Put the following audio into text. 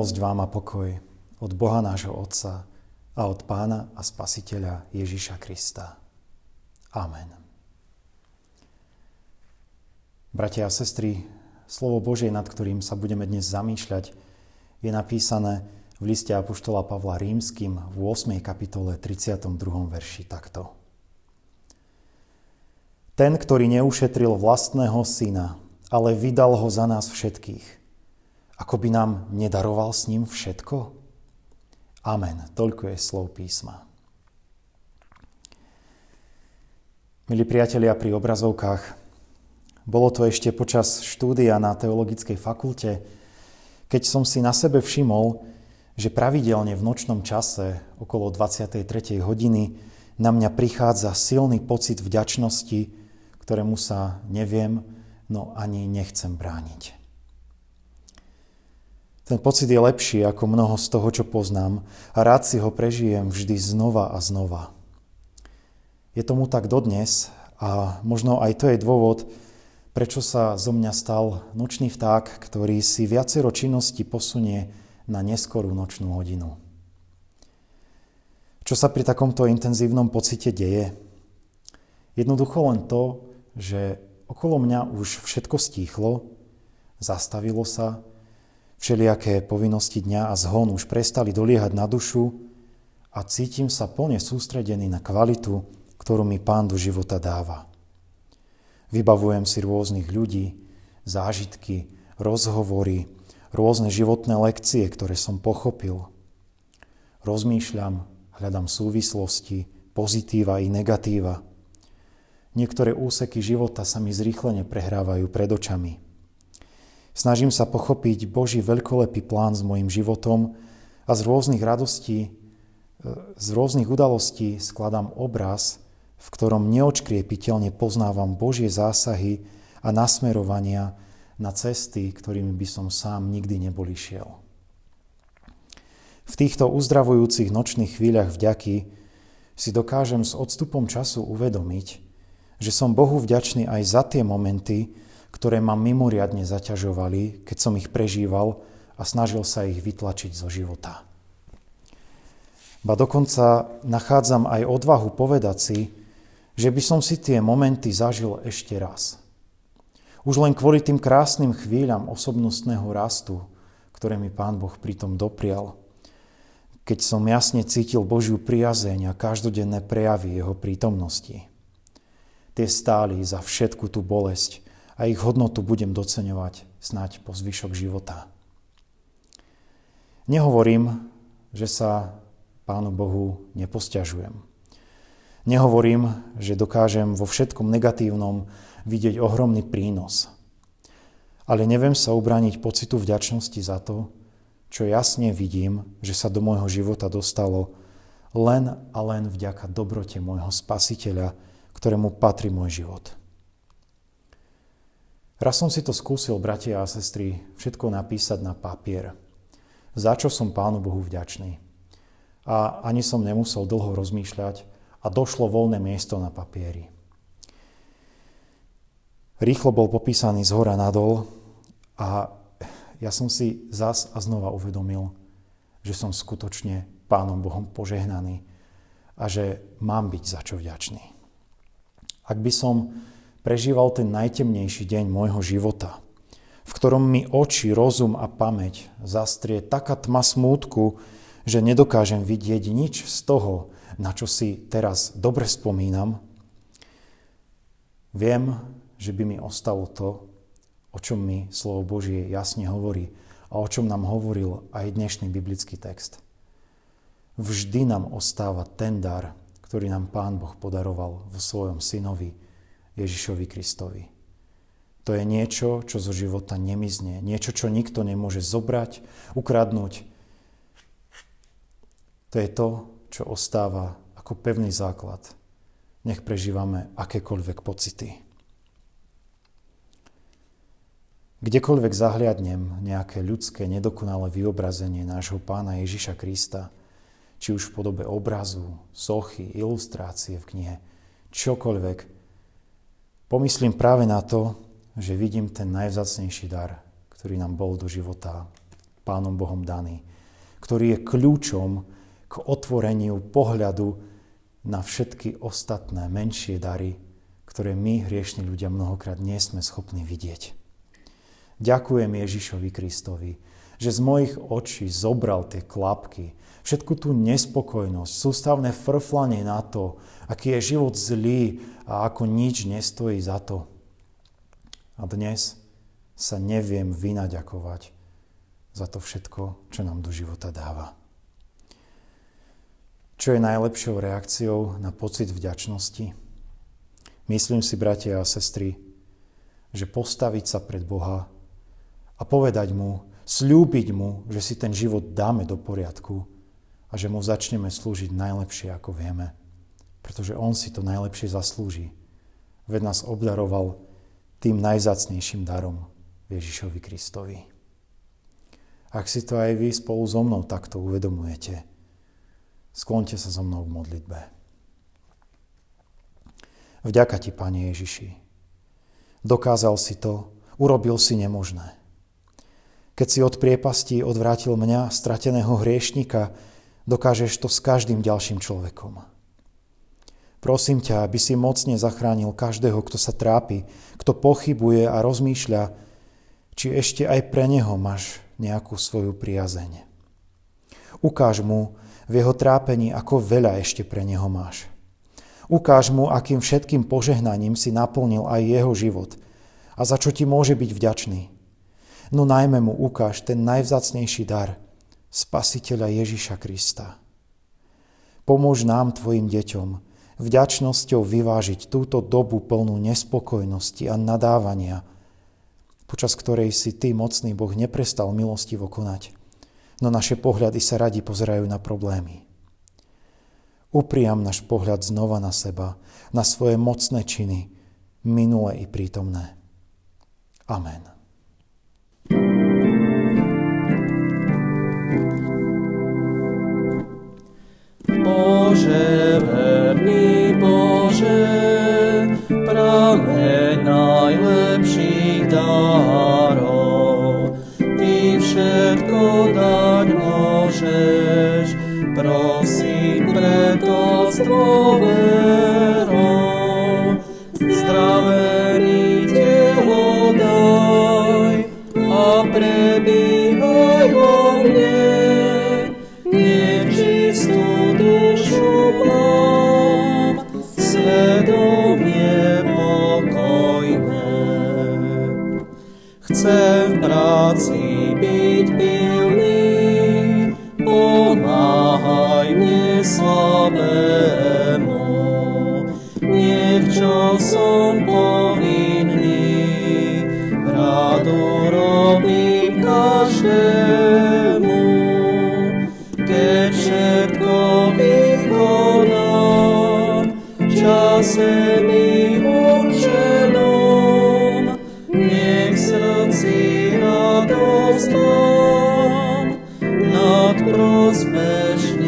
Milosť vám a pokoj od Boha nášho Otca a od Pána a Spasiteľa Ježiša Krista. Amen. Bratia a sestry, slovo Božie, nad ktorým sa budeme dnes zamýšľať, je napísané v liste Apoštola Pavla Rímským v 8. kapitole 32. verši takto. Ten, ktorý neušetril vlastného syna, ale vydal ho za nás všetkých – ako by nám nedaroval s ním všetko? Amen. Toľko je slov písma. Milí priatelia, pri obrazovkách, bolo to ešte počas štúdia na teologickej fakulte, keď som si na sebe všimol, že pravidelne v nočnom čase okolo 23. hodiny na mňa prichádza silný pocit vďačnosti, ktorému sa neviem, no ani nechcem brániť. Ten pocit je lepší ako mnoho z toho, čo poznám a rád si ho prežijem vždy znova a znova. Je tomu tak dodnes a možno aj to je dôvod, prečo sa zo mňa stal nočný vták, ktorý si viacero činností posunie na neskorú nočnú hodinu. Čo sa pri takomto intenzívnom pocite deje? Jednoducho len to, že okolo mňa už všetko stíchlo, zastavilo sa Všelijaké povinnosti dňa a zhon už prestali doliehať na dušu a cítim sa plne sústredený na kvalitu, ktorú mi Pán do života dáva. Vybavujem si rôznych ľudí, zážitky, rozhovory, rôzne životné lekcie, ktoré som pochopil. Rozmýšľam, hľadám súvislosti, pozitíva i negatíva. Niektoré úseky života sa mi zrýchlene prehrávajú pred očami. Snažím sa pochopiť Boží veľkolepý plán s mojim životom a z rôznych radostí, e, z rôznych udalostí skladám obraz, v ktorom neočkriepiteľne poznávam Božie zásahy a nasmerovania na cesty, ktorými by som sám nikdy nebol išiel. V týchto uzdravujúcich nočných chvíľach vďaky si dokážem s odstupom času uvedomiť, že som Bohu vďačný aj za tie momenty, ktoré ma mimoriadne zaťažovali, keď som ich prežíval a snažil sa ich vytlačiť zo života. Ba dokonca nachádzam aj odvahu povedať si, že by som si tie momenty zažil ešte raz. Už len kvôli tým krásnym chvíľam osobnostného rastu, ktoré mi Pán Boh pritom doprial. Keď som jasne cítil Božiu priazeň a každodenné prejavy Jeho prítomnosti. Tie stáli za všetku tú bolesť, a ich hodnotu budem doceňovať snať po zvyšok života. Nehovorím, že sa Pánu Bohu neposťažujem. Nehovorím, že dokážem vo všetkom negatívnom vidieť ohromný prínos. Ale neviem sa ubrániť pocitu vďačnosti za to, čo jasne vidím, že sa do môjho života dostalo len a len vďaka dobrote môjho spasiteľa, ktorému patrí môj život. Raz som si to skúsil, bratia a sestry, všetko napísať na papier. Za čo som Pánu Bohu vďačný. A ani som nemusel dlho rozmýšľať a došlo voľné miesto na papieri. Rýchlo bol popísaný z hora nadol a ja som si zas a znova uvedomil, že som skutočne Pánom Bohom požehnaný a že mám byť za čo vďačný. Ak by som prežíval ten najtemnejší deň môjho života, v ktorom mi oči, rozum a pamäť zastrie taká tma smútku, že nedokážem vidieť nič z toho, na čo si teraz dobre spomínam, viem, že by mi ostalo to, o čom mi slovo Božie jasne hovorí a o čom nám hovoril aj dnešný biblický text. Vždy nám ostáva ten dar, ktorý nám Pán Boh podaroval vo svojom synovi, Ježišovi Kristovi. To je niečo, čo zo života nemizne. Niečo, čo nikto nemôže zobrať, ukradnúť. To je to, čo ostáva ako pevný základ. Nech prežívame akékoľvek pocity. Kdekoľvek zahliadnem nejaké ľudské nedokonalé vyobrazenie nášho pána Ježiša Krista, či už v podobe obrazu, sochy, ilustrácie v knihe, čokoľvek, pomyslím práve na to, že vidím ten najvzácnejší dar, ktorý nám bol do života Pánom Bohom daný, ktorý je kľúčom k otvoreniu pohľadu na všetky ostatné menšie dary, ktoré my, hriešni ľudia, mnohokrát nie sme schopní vidieť. Ďakujem Ježišovi Kristovi, že z mojich očí zobral tie klapky, všetku tú nespokojnosť, sústavné frflanie na to, aký je život zlý a ako nič nestojí za to. A dnes sa neviem vynaďakovať za to všetko, čo nám do života dáva. Čo je najlepšou reakciou na pocit vďačnosti? Myslím si, bratia a sestry, že postaviť sa pred Boha a povedať mu, slúbiť mu, že si ten život dáme do poriadku a že mu začneme slúžiť najlepšie, ako vieme. Pretože on si to najlepšie zaslúži. Veď nás obdaroval tým najzacnejším darom Ježišovi Kristovi. Ak si to aj vy spolu so mnou takto uvedomujete, sklonte sa so mnou v modlitbe. Vďaka ti, Pane Ježiši. Dokázal si to, urobil si nemožné. Keď si od priepasti odvrátil mňa, strateného hriešnika, dokážeš to s každým ďalším človekom. Prosím ťa, aby si mocne zachránil každého, kto sa trápi, kto pochybuje a rozmýšľa, či ešte aj pre neho máš nejakú svoju priazeň. Ukáž mu v jeho trápení, ako veľa ešte pre neho máš. Ukáž mu, akým všetkým požehnaním si naplnil aj jeho život a za čo ti môže byť vďačný. No najmä mu ukáž ten najvzácnejší dar – Spasiteľa Ježiša Krista. Pomôž nám, tvojim deťom, vďačnosťou vyvážiť túto dobu plnú nespokojnosti a nadávania, počas ktorej si Ty, mocný Boh, neprestal milostivo konať, no naše pohľady sa radi pozerajú na problémy. Upriam náš pohľad znova na seba, na svoje mocné činy, minulé i prítomné. Amen. Preto s radostom nad prospešnou.